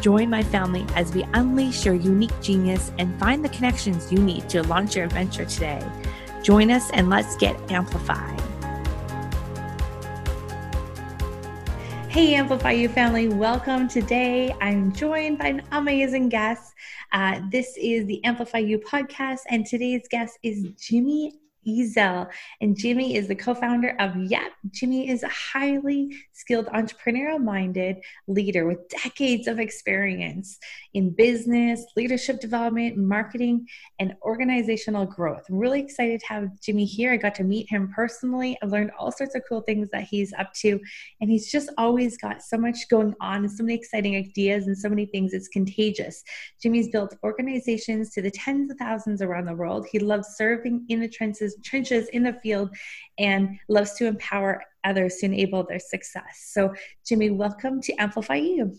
Join my family as we unleash your unique genius and find the connections you need to launch your adventure today. Join us and let's get amplified. Hey, Amplify You family, welcome. Today I'm joined by an amazing guest. Uh, this is the Amplify You podcast, and today's guest is Jimmy Ezzell. And Jimmy is the co founder of Yep. Jimmy is a highly skilled, entrepreneurial minded leader with decades of experience in business, leadership development, marketing, and organizational growth. I'm really excited to have Jimmy here. I got to meet him personally. I've learned all sorts of cool things that he's up to. And he's just always got so much going on and so many exciting ideas and so many things. It's contagious. Jimmy's built organizations to the tens of thousands around the world. He loves serving in the trenches trenches in the field and loves to empower others to enable their success. So, Jimmy, welcome to Amplify You.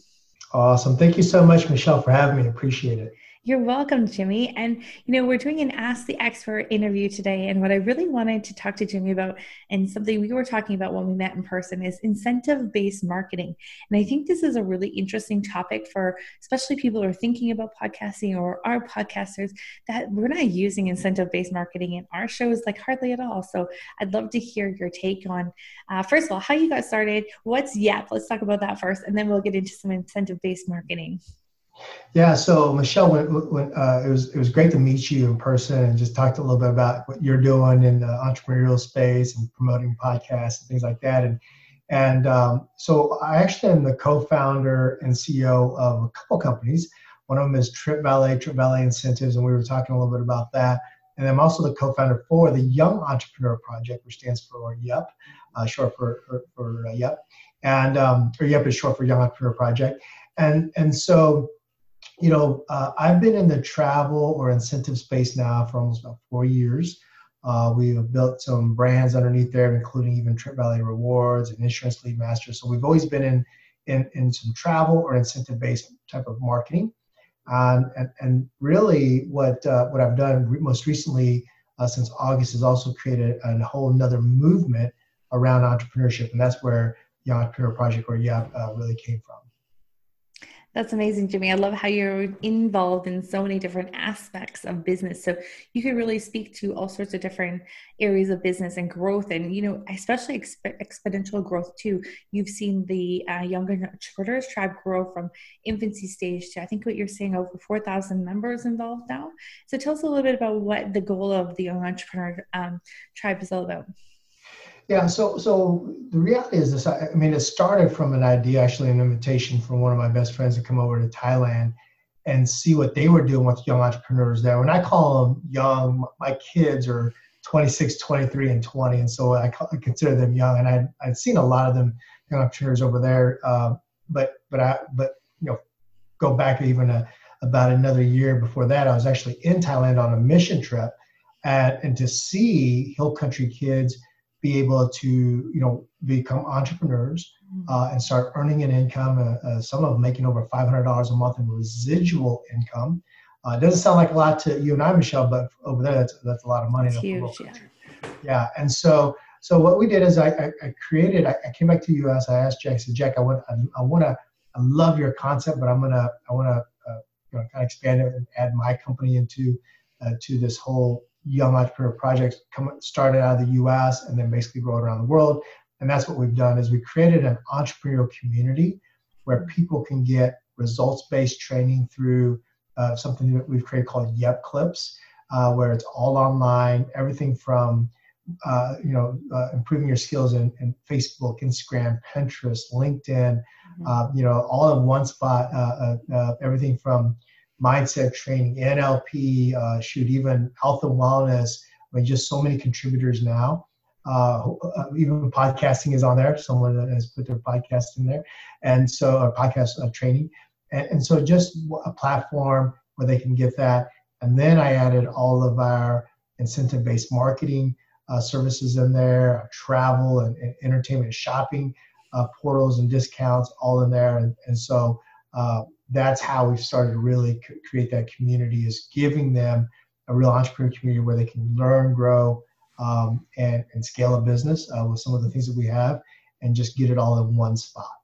Awesome. Thank you so much, Michelle, for having me. Appreciate it. You're welcome, Jimmy. And, you know, we're doing an Ask the Expert interview today. And what I really wanted to talk to Jimmy about, and something we were talking about when we met in person, is incentive based marketing. And I think this is a really interesting topic for especially people who are thinking about podcasting or are podcasters that we're not using incentive based marketing in our shows like hardly at all. So I'd love to hear your take on, uh, first of all, how you got started. What's Yep? Let's talk about that first. And then we'll get into some incentive based marketing. Yeah, so Michelle, when, when uh, it was it was great to meet you in person and just talked a little bit about what you're doing in the entrepreneurial space and promoting podcasts and things like that. And and um, so I actually am the co-founder and CEO of a couple companies. One of them is Trip Valet, Trip Valet Incentives, and we were talking a little bit about that. And I'm also the co-founder for the Young Entrepreneur Project, which stands for YEP, uh, short for for, for uh, YEP, and um, or YEP is short for Young Entrepreneur Project. And and so you know, uh, I've been in the travel or incentive space now for almost about four years. Uh, we have built some brands underneath there, including even Trip Valet Rewards and Insurance Lead Master. So we've always been in in, in some travel or incentive based type of marketing. Um, and, and really, what uh, what I've done most recently uh, since August is also created a whole another movement around entrepreneurship, and that's where the Entrepreneur Project or YEP uh, really came from. That's amazing, Jimmy. I love how you're involved in so many different aspects of business. So you can really speak to all sorts of different areas of business and growth, and you know, especially exp- exponential growth too. You've seen the uh, Young Entrepreneurs Tribe grow from infancy stage to I think what you're saying over four thousand members involved now. So tell us a little bit about what the goal of the Young Entrepreneur um, Tribe is all about. Yeah, so so the reality is this. I, mean, it started from an idea, actually, an invitation from one of my best friends to come over to Thailand and see what they were doing with young entrepreneurs there. When I call them young, my kids are 26, 23, and 20, and so I, I consider them young. And I I'd seen a lot of them young entrepreneurs over there, uh, but but I but you know go back even a, about another year before that, I was actually in Thailand on a mission trip, and and to see Hill Country kids be able to you know become entrepreneurs mm-hmm. uh, and start earning an income. Uh, uh, some of them making over five hundred dollars a month in residual income. Uh, it doesn't sound like a lot to you and I, Michelle, but over there, that's that's a lot of money. That's huge, yeah. Yeah, and so so what we did is I, I, I created. I, I, came back to the U.S. I asked Jack. I said, Jack, I want I, I want to. I love your concept, but I'm gonna I want to uh, you know kind of expand it and add my company into uh, to this whole young entrepreneur projects come started out of the US and then basically grow around the world. And that's what we've done is we created an entrepreneurial community where people can get results-based training through uh, something that we've created called Yep Clips, uh, where it's all online, everything from uh, you know uh, improving your skills in, in, Facebook, Instagram, Pinterest, LinkedIn, mm-hmm. Uh, you know all in one spot. Uh, everything from mindset training, NLP, uh, shoot, even health and wellness. I mean, just so many contributors now. Uh, uh, even podcasting is on there. Someone has put their podcast in there, and so a podcast uh, training. And, and so just a platform where they can get that. And then I added all of our incentive based marketing uh, services in there, travel and, and entertainment, shopping uh, portals and discounts all in there. And, and so uh, that's how we've started to really create that community is giving them a real entrepreneur community where they can learn, grow, um, and, and scale a business uh, with some of the things that we have and just get it all in one spot.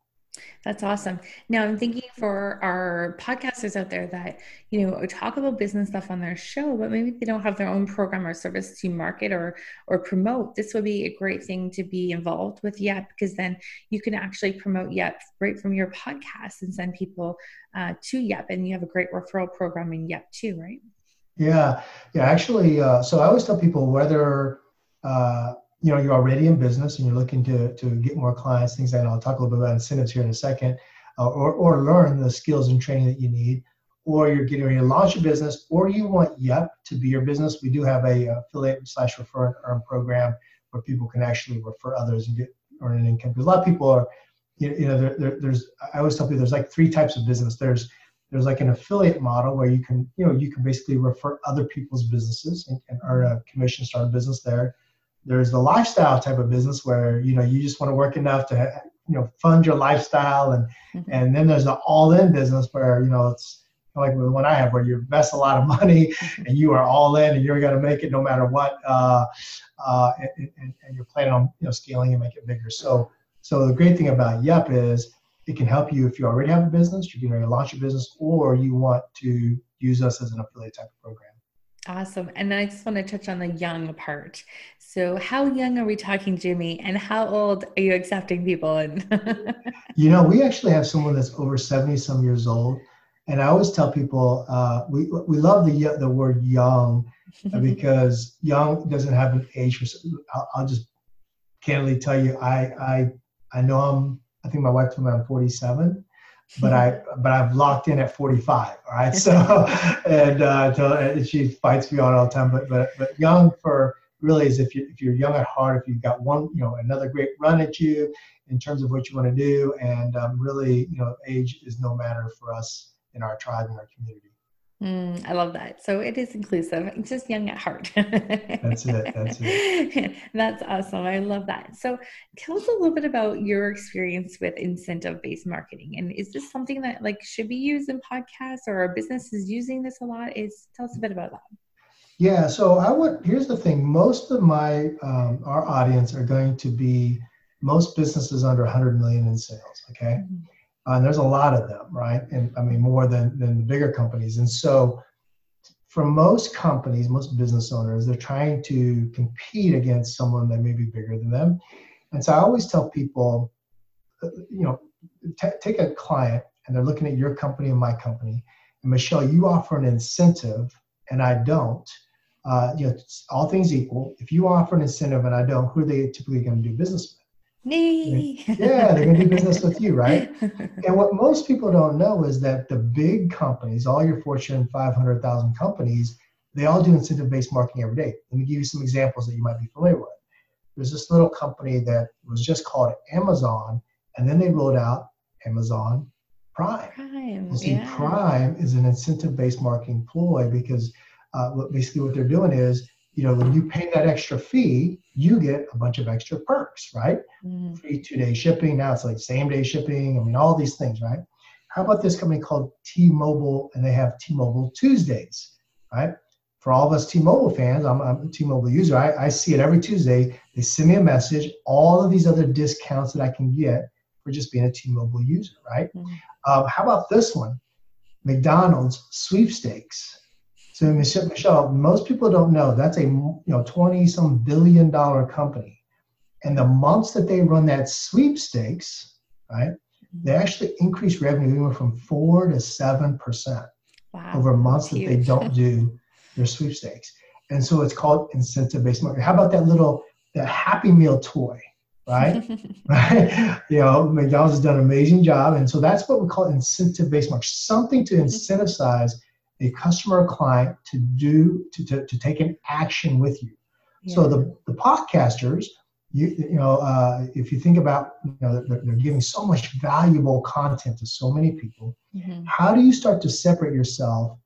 That's awesome. Now I'm thinking for our podcasters out there that, you know, talk about business stuff on their show, but maybe they don't have their own program or service to market or or promote. This would be a great thing to be involved with Yep because then you can actually promote Yep right from your podcast and send people uh, to Yep and you have a great referral program in Yep too, right? Yeah, yeah. Actually, uh, so I always tell people whether uh, you know you're already in business and you're looking to to get more clients, things like that. I'll talk a little bit about incentives here in a second, uh, or or learn the skills and training that you need, or you're getting ready to launch a business, or you want Yep to be your business. We do have a affiliate slash refer and earn program where people can actually refer others and get earn an income. Because a lot of people are, you know, there, there, there's I always tell people there's like three types of business. There's there's like an affiliate model where you can you know you can basically refer other people's businesses and, and earn a commission start a business there there's the lifestyle type of business where you know you just want to work enough to you know fund your lifestyle and mm-hmm. and then there's the all-in business where you know it's like the one I have where you invest a lot of money mm-hmm. and you are all in and you're going to make it no matter what uh, uh, and, and, and, you're planning on you know scaling and make it bigger so so the great thing about Yep is it can help you if you already have a business, you're getting ready to launch a business, or you want to use us as an affiliate type of program. Awesome. And then I just want to touch on the young part. So, how young are we talking, Jimmy? And how old are you accepting people in? you know, we actually have someone that's over 70 some years old. And I always tell people uh, we, we love the, the word young because young doesn't have an age. I'll, I'll just candidly tell you, I, I, I know I'm I think my wife told me I'm 47, but I but I've locked in at 45. All right, so and uh, she fights me on all the time. But but but young for really is if you if you're young at heart, if you've got one you know another great run at you in terms of what you want to do, and um, really you know age is no matter for us in our tribe and our community. Mm, I love that. So it is inclusive, it's just young at heart. that's it. That's it. that's awesome. I love that. So tell us a little bit about your experience with incentive based marketing. And is this something that like should be used in podcasts or are businesses using this a lot? Is tell us a bit about that. Yeah. So I would, here's the thing. Most of my, um, our audience are going to be most businesses under 100 million in sales. Okay. Mm-hmm uh, and there's a lot of them, right? And I mean, more than, than the bigger companies. And so, for most companies, most business owners, they're trying to compete against someone that may be bigger than them. And so, I always tell people, uh, you know, t- take a client and they're looking at your company and my company. And Michelle, you offer an incentive and I don't. Uh, you know, all things equal, if you offer an incentive and I don't, who are they typically going to do business with? Me. Yeah, they're going to do business with you, right? And what most people don't know is that the big companies, all your Fortune 500,000 companies, they all do incentive based marketing every day. Let me give you some examples that you might be familiar with. There's this little company that was just called Amazon, and then they rolled out Amazon Prime. Prime. See, yeah. Prime is an incentive based marketing ploy because uh, basically what they're doing is you know, when you pay that extra fee, you get a bunch of extra perks, right? Mm. Free two day shipping. Now it's like same day shipping. I mean, all these things, right? How about this company called T Mobile and they have T Mobile Tuesdays, right? For all of us T Mobile fans, I'm, I'm a T Mobile user. I, I see it every Tuesday. They send me a message, all of these other discounts that I can get for just being a T Mobile user, right? Mm. Um, how about this one? McDonald's sweepstakes so Michelle, Michelle, most people don't know that's a you know 20 some billion dollar company. And the months that they run that sweepstakes, right, they mm-hmm. actually increase revenue anywhere from four to seven percent wow, over months that they don't do their sweepstakes. And so it's called incentive-based marketing. How about that little that Happy Meal toy, right? right? You know, McDonald's has done an amazing job, and so that's what we call incentive-based marketing. Something to incentivize a customer or client to do to, to, to take an action with you. Yeah. So the, the podcasters, you, you know, uh, if you think about, you know, they're, they're, giving so much valuable content to so many people. Mm-hmm. How do you start to separate yourself,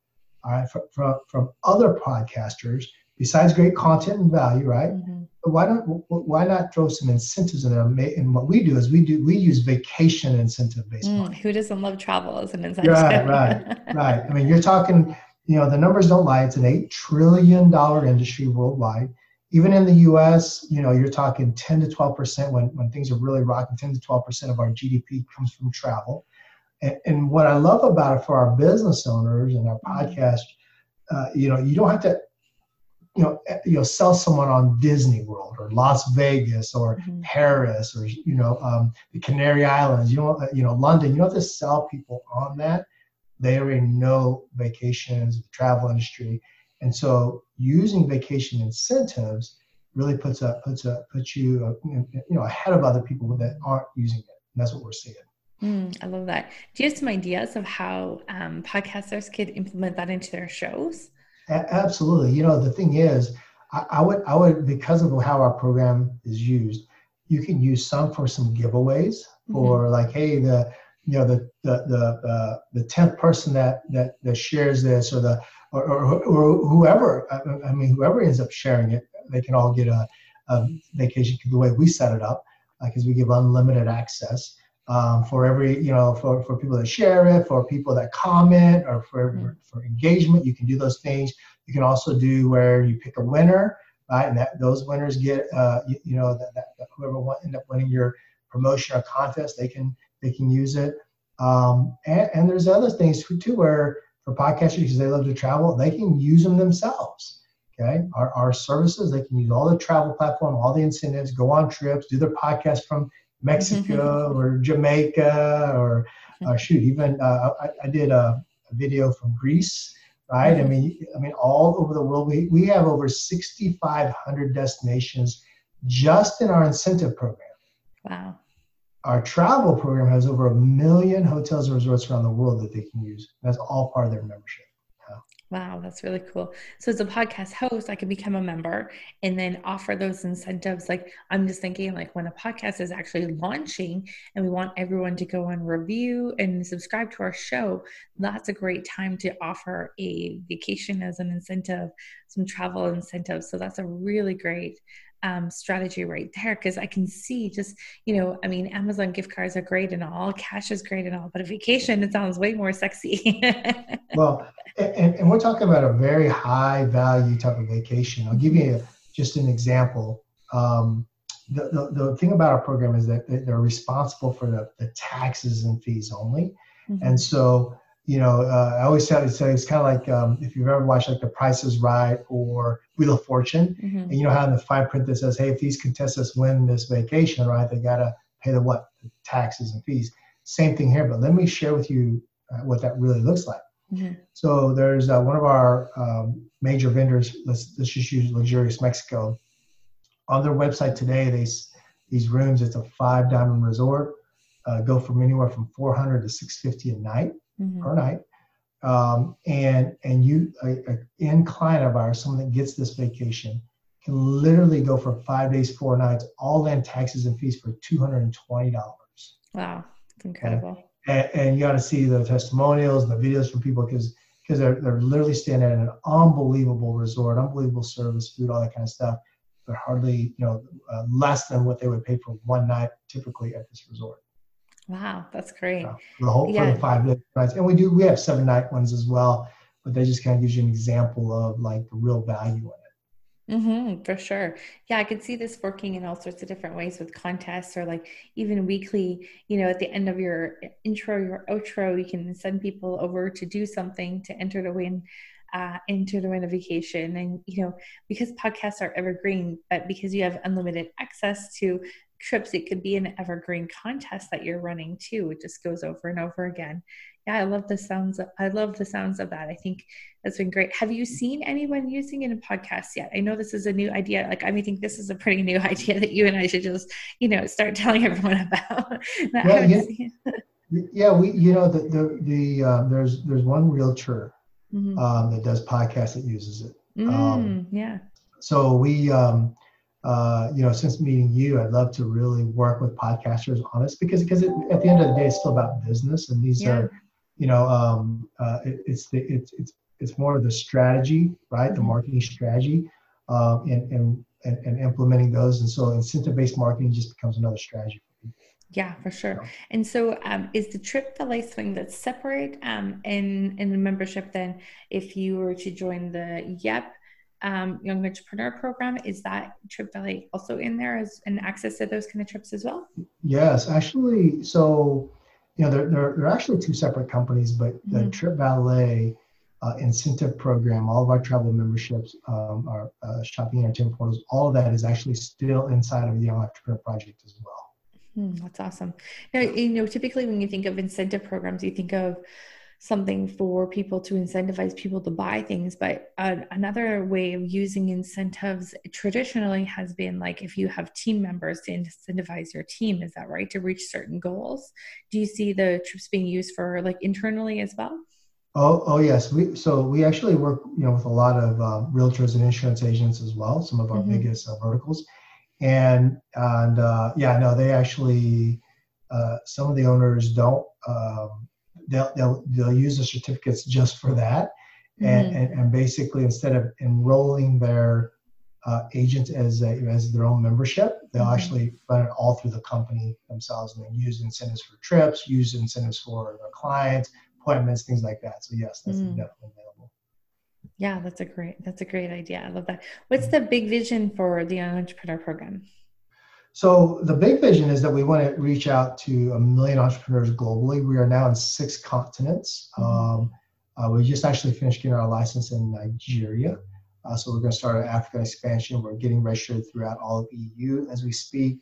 all right, from, from, from other podcasters besides great content and value, right? Mm-hmm. Why don't why not throw some incentives in there? And what we do is we do we use vacation incentive based. Mm, who doesn't love travel as an incentive? Right, right, right. I mean, you're talking. You know, the numbers don't lie. It's an eight trillion dollar industry worldwide even in the US, you know, you're talking 10 to 12% when, when things are really rocking, 10 to 12% of our GDP comes from travel. And, and what I love about it for our business owners and our podcast, uh, you know, you don't have to, you know, eh, you know, sell someone on Disney World or Las Vegas or mm-hmm. Paris or you know um, the Canary Islands. You know, uh, you know London. You don't have to sell people on that. They already know vacations, the travel industry, and so using vacation incentives really puts a puts a puts you uh, you know ahead of other people that aren't using it. And that's what we're seeing. Mm, I love that. Do you have some ideas of how um, podcasters could implement that into their shows? A- absolutely. You know, the thing is, I, I, would I would because of how our program is used, you can use some for some giveaways mm-hmm. or like, hey, the you know the the the uh, the tenth person that that that shares this or the or, or, or whoever, I, I, mean, whoever ends up sharing it, they can all get a, a vacation the way we set it up, because uh, we give unlimited access. Um, for every, you know, for, for people that share it, for people that comment, or for, mm-hmm. for engagement, you can do those things. You can also do where you pick a winner, right? And that those winners get, uh, you, you, know, that, that, whoever won, end up winning your promotion or contest, they can they can use it. Um, and, and there's other things too where for podcasters because they love to travel, they can use them themselves. Okay, our, our services, they can use all the travel platform, all the incentives, go on trips, do their podcast from Mexico or Jamaica or uh, shoot, even uh, I, I, did a, a, video from Greece, right? I mean, I mean, all over the world, we, we have over 6,500 destinations just in our incentive program. Wow our travel program has over a million hotels and resorts around the world that they can use. That's all part of their membership. Wow, that's really cool. So, as a podcast host, I can become a member and then offer those incentives. Like, I'm just thinking, like, when a podcast is actually launching and we want everyone to go and review and subscribe to our show, that's a great time to offer a vacation as an incentive, some travel incentives. So, that's a really great um, strategy right there because I can see just, you know, I mean, Amazon gift cards are great and all, cash is great and all, but a vacation, it sounds way more sexy. well, and, and, we're talking about a very high value type of vacation. I'll give you a, just an example. Um, the, the, the thing about our program is that they're responsible for the, the taxes and fees only. Mm-hmm. And so you know, uh, I always tell you, say it's kind of like um, if you've ever watched like The Price is Right or Wheel of Fortune, mm-hmm. and you know how in the fine print that says, hey, if these contestants win this vacation, right, they got to pay the what? The taxes and fees. Same thing here, but let me share with you uh, what that really looks like. Mm-hmm. So there's uh, one of our um, major vendors, let's, let's just use Luxurious Mexico. On their website today, they, these rooms, it's a five diamond resort, uh, go from anywhere from 400 to 650 a night mm-hmm. per night. Um, and and you, a, a client of ours, someone that gets this vacation, can literally go for five days, four nights, all in taxes and fees for two hundred and twenty dollars. Wow, it's incredible. And, and, you got to see the testimonials and the videos from people because because they're they're literally staying at an unbelievable resort, unbelievable service, food, all that kind of stuff. But hardly, you know, uh, less than what they would pay for one night typically at this resort. Wow, that's great. Yeah, the whole yeah. for the five nights, and we do we have seven night ones as well, but they just kind of gives you an example of like the real value in it. Mm-hmm, for sure. Yeah, I could see this working in all sorts of different ways with contests or like even weekly, you know, at the end of your intro, your outro, you can send people over to do something to enter to win, uh, enter to win a vacation. And, you know, because podcasts are evergreen, but because you have unlimited access to trips it could be an evergreen contest that you're running too. It just goes over and over again. Yeah i love the sounds of, i love the sounds of that. I think that's been great. Have you seen anyone using it in podcasts yet? I know this is a new idea like i mean, think this is a pretty new idea that you and i should just you know start telling everyone about. Yeah, yeah. yeah we you know the the, the um, there's there's one realtor mm-hmm. um, that does podcasts that uses it. Mm, um, yeah. so we um uh, you know, since meeting you, I'd love to really work with podcasters on this because because it, at the end of the day, it's still about business, and these yeah. are, you know, um, uh, it, it's the it's it's it's more of the strategy, right? The mm-hmm. marketing strategy, um, and, and and and implementing those, and so incentive-based marketing just becomes another strategy. Yeah, for sure. And so, um, is the trip the life swing that's separate um, in in the membership? Then, if you were to join the YEP um, Young Entrepreneur Program. Is that Trip Valet also in there as an access to those kind of trips as well? Yes, actually. So, you know, they're, they're, they're actually two separate companies, but the mm-hmm. Trip Valet uh, incentive program, all of our travel memberships, um, our uh, shopping entertainment portals, all of that is actually still inside of the Young Entrepreneur Project as well. Mm, that's awesome. Now, you know, typically when you think of incentive programs, you think of something for people to incentivize people to buy things but uh, another way of using incentives traditionally has been like if you have team members to incentivize your team is that right to reach certain goals do you see the trips being used for like internally as well Oh, oh yes. We so we actually work, you know, with a lot of um, realtors and insurance agents as well. Some of our mm-hmm. biggest uh, verticals, and and uh, yeah, no, they actually uh, some of the owners don't um, they'll, they'll, they'll use the certificates just for that. And, mm-hmm. and, and, basically, instead of enrolling their uh, agents as, a, as their own membership, they'll mm-hmm. actually run it all through the company themselves and then use incentives for trips, use incentives for their clients, appointments, things like that. So, yes, that's mm-hmm. definitely available. Yeah, that's a great that's a great idea. I love that. What's the big vision for the entrepreneur program? So the big vision is that we want to reach out to a million entrepreneurs globally. We are now in six continents. Mm-hmm. Um, uh, we just actually finished getting our license in Nigeria. Uh, so we're going to start an African expansion. We're getting registered throughout all of EU as we speak.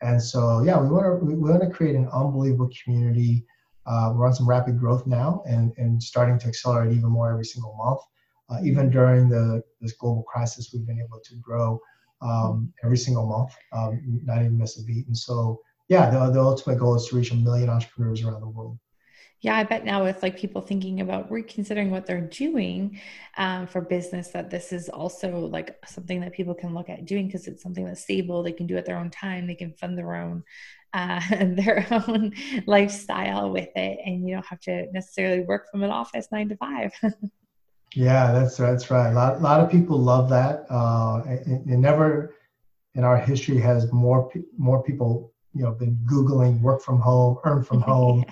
And so, yeah, we want to we want to create an unbelievable community. Uh, we're on some rapid growth now, and and starting to accelerate even more every single month. Uh, even during the this global crisis, we've been able to grow um, every single month, um, not even miss a beat. And so, yeah, the, the ultimate goal is to reach a million entrepreneurs around the world. Yeah, I bet now with like people thinking about reconsidering what they're doing um, for business, that this is also like something that people can look at doing because it's something that's stable. They can do at their own time. They can fund their own uh, their own lifestyle with it, and you don't have to necessarily work from an office nine to five. Yeah, that's that's right. A lot, a lot of people love that. Uh, it, it never in our history has more more people you know been googling work from home, earn from home.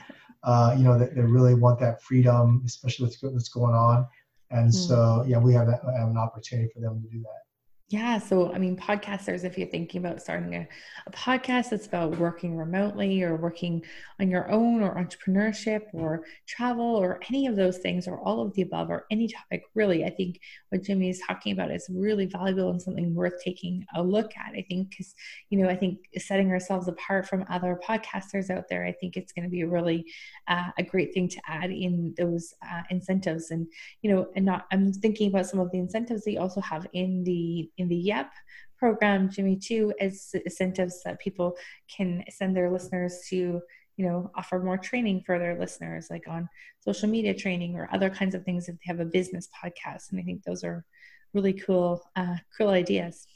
uh, you know, they, they really want that freedom, especially with what's going on. And mm. so, yeah, we have, have an opportunity for them to do that. Yeah. So, I mean, podcasters, if you're thinking about starting a, a, podcast that's about working remotely or working on your own or entrepreneurship or travel or any of those things or all of the above or any topic, really, I think what Jimmy is talking about is really valuable and something worth taking a look at. I think because, you know, I think setting ourselves apart from other podcasters out there, I think it's going to be really uh, a great thing to add in those uh, incentives. And, you know, and not, I'm thinking about some of the incentives that you also have in the in the YEP program, Jimmy, too, as incentives that people can send their listeners to, you know, offer more training for their listeners, like on social media training or other kinds of things if they have a business podcast. And I think those are really cool, uh, cool ideas.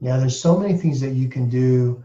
Yeah, there's so many things that you can do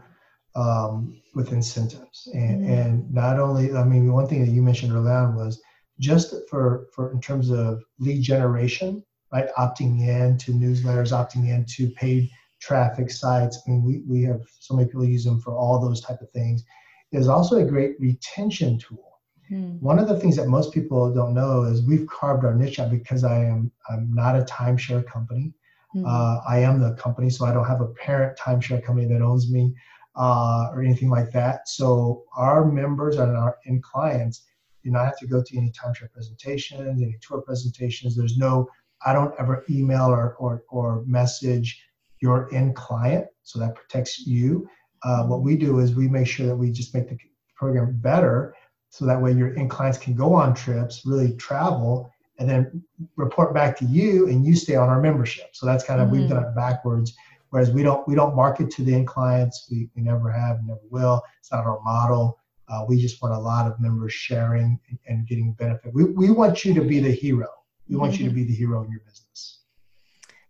um, with incentives, and, mm-hmm. and not only, I mean, one thing that you mentioned earlier on was just for for in terms of lead generation right? Opting in to newsletters, opting in to paid traffic sites. I mean, we, we have so many people use them for all those type of things. It is also a great retention tool. Hmm. One of the things that most people don't know is we've carved our niche out because I am I'm not a timeshare company. Hmm. Uh, I am the company, so I don't have a parent timeshare company that owns me uh, or anything like that. So our members and our and clients do not have to go to any timeshare presentations, any tour presentations. There's no I don't ever email or, or, or message your end client, so that protects you. Uh, what we do is we make sure that we just make the program better, so that way your end clients can go on trips, really travel, and then report back to you, and you stay on our membership. So that's kind of mm-hmm. we've done it backwards. Whereas we don't we don't market to the end clients, we, we never have, never will. It's not our model. Uh, we just want a lot of members sharing and, and getting benefit. We, we want you to be the hero we want mm-hmm. you to mm-hmm. be the hero in your business.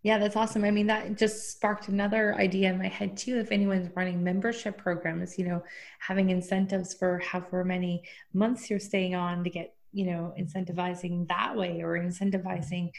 Yeah, that's awesome. I mean, that just sparked another idea in my head too. If anyone's running membership programs, you know, having incentives for however many months you're staying on to get, you know, incentivizing that way or incentivizing,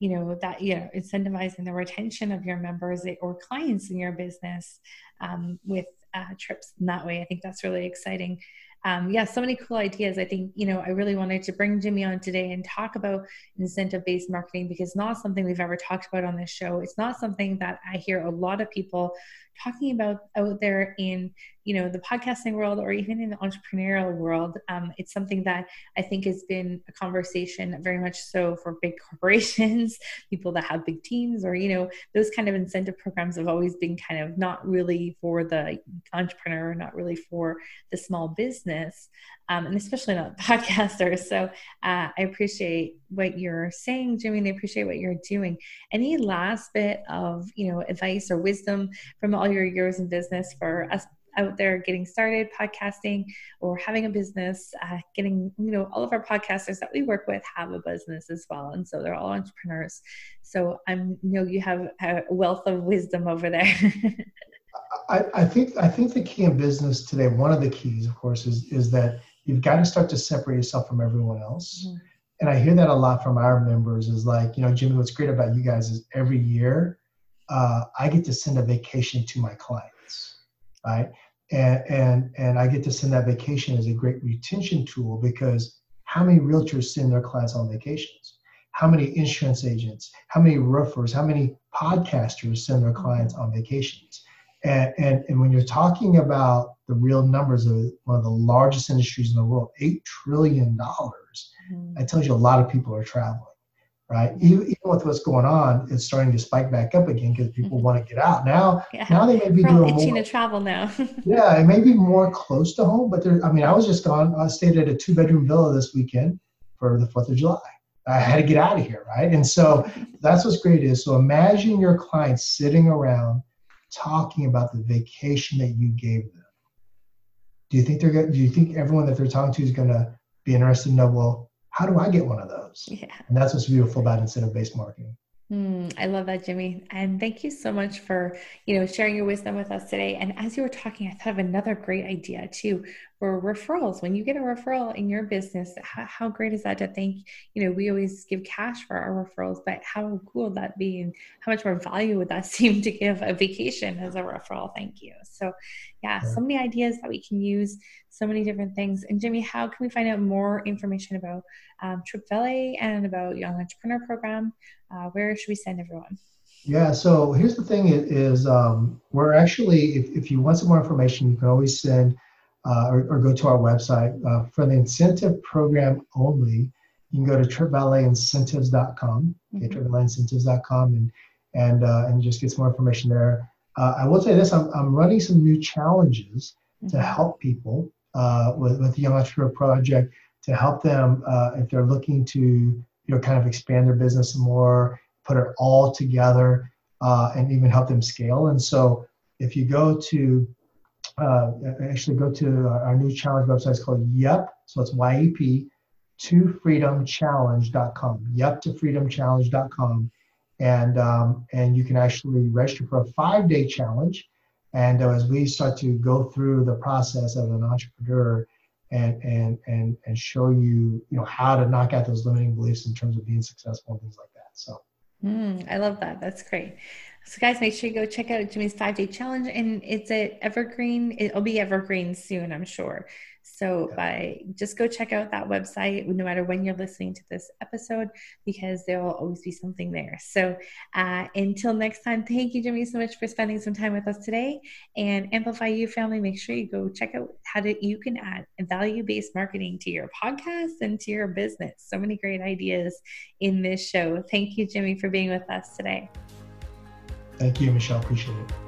you know, that, you know, incentivizing the retention of your members or clients in your business um, with uh, trips in that way. I think that's really exciting um, yeah, so many cool ideas. I think, you know, I really wanted to bring Jimmy on today and talk about incentive based marketing because it's not something we've ever talked about on this show. It's not something that I hear a lot of people talking about out there in you know the podcasting world or even in the entrepreneurial world um, it's something that i think has been a conversation very much so for big corporations people that have big teams or you know those kind of incentive programs have always been kind of not really for the entrepreneur not really for the small business um, and especially not podcasters. So uh, I appreciate what you're saying, Jimmy, and I appreciate what you're doing. Any last bit of you know advice or wisdom from all your years in business for us out there getting started podcasting or having a business uh, getting you know all of our podcasters that we work with have a business as well and so they're all entrepreneurs so I'm you know you have a wealth of wisdom over there I, I, think I think the key in business today, one of the keys, of course, is is that you've got to start to separate yourself from everyone else. Mm-hmm. And I hear that a lot from our members is like, you know, Jimmy, what's great about you guys is every year uh, I get to send a vacation to my clients, right? And, and, and I get to send that vacation as a great retention tool because how many realtors send their clients on vacations? How many insurance agents? How many roofers? How many podcasters send their clients on vacations? And, and, and when you're talking about the real numbers of one of the largest industries in the world, $8 trillion, mm-hmm. that tells you a lot of people are traveling, right? Even, even with what's going on, it's starting to spike back up again because people mm-hmm. want to get out. Now, yeah. now they may be We're doing itching more, to travel now. yeah, it may be more close to home, but there, I mean, I was just gone, I stayed at a two bedroom villa this weekend for the 4th of July. I had to get out of here, right? And so that's what's great is so imagine your clients sitting around talking about the vacation that you gave them. Do you think they're going? Do you think everyone that they're talking to is going to be interested to know? Well, how do I get one of those? Yeah. And that's what's beautiful about incentive-based marketing. Mm, I love that, Jimmy. And thank you so much for, you know, sharing your wisdom with us today. And as you were talking, I thought of another great idea too for referrals. When you get a referral in your business, how, how great is that to think, you know, we always give cash for our referrals, but how cool would that be? And how much more value would that seem to give a vacation as a referral? Thank you. So yeah, so many ideas that we can use, so many different things. And Jimmy, how can we find out more information about um, Trip Valet and about Young Entrepreneur Program? Uh, where should we send everyone? Yeah, so here's the thing is um, we're actually, if, if you want some more information, you can always send uh, or, or, go to our website. Uh, for the incentive program only, you can go to tripvaletincentives.com, okay, mm-hmm. tripvaletincentives.com, and, and, uh, and just get some more information there. Uh, I will say this I'm, I'm running some new challenges mm-hmm. to help people uh, with, with the Young Entrepreneur Project to help them uh, if they're looking to you know, kind of expand their business more, put it all together, uh, and even help them scale. And so, if you go to uh, actually go to our new challenge website, it's called YEP, so it's Y-E-P, to freedomchallenge.com. YEP to freedomchallenge.com, and um, and you can actually register for a five-day challenge. And uh, as we start to go through the process of an entrepreneur, and and and and show you you know how to knock out those limiting beliefs in terms of being successful and things like that. So. Mm, i love that. That's great. So guys make sure you go check out jimmy's five day challenge and it's at evergreen. It'll be evergreen soon i'm sure so by just go check out that website no matter when you're listening to this episode because there will always be something there. So uh, until next time, thank you, Jimmy, so much for spending some time with us today. And Amplify You family, make sure you go check out how to you can add value-based marketing to your podcast and to your business. So many great ideas in this show. Thank you, Jimmy, for being with us today. Thank you, Michelle. Appreciate it.